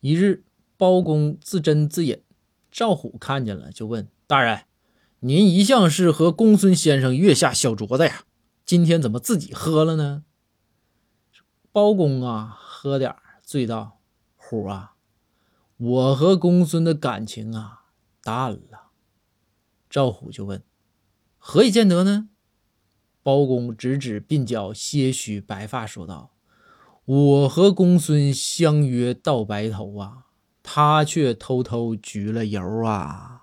一日，包公自斟自饮，赵虎看见了，就问大人：“您一向是和公孙先生月下小酌的呀，今天怎么自己喝了呢？”包公啊，喝点醉道：“虎啊，我和公孙的感情啊，淡了。”赵虎就问：“何以见得呢？”包公指指鬓角些许白发，说道：“我和公孙相约到白头啊，他却偷偷焗了油啊。”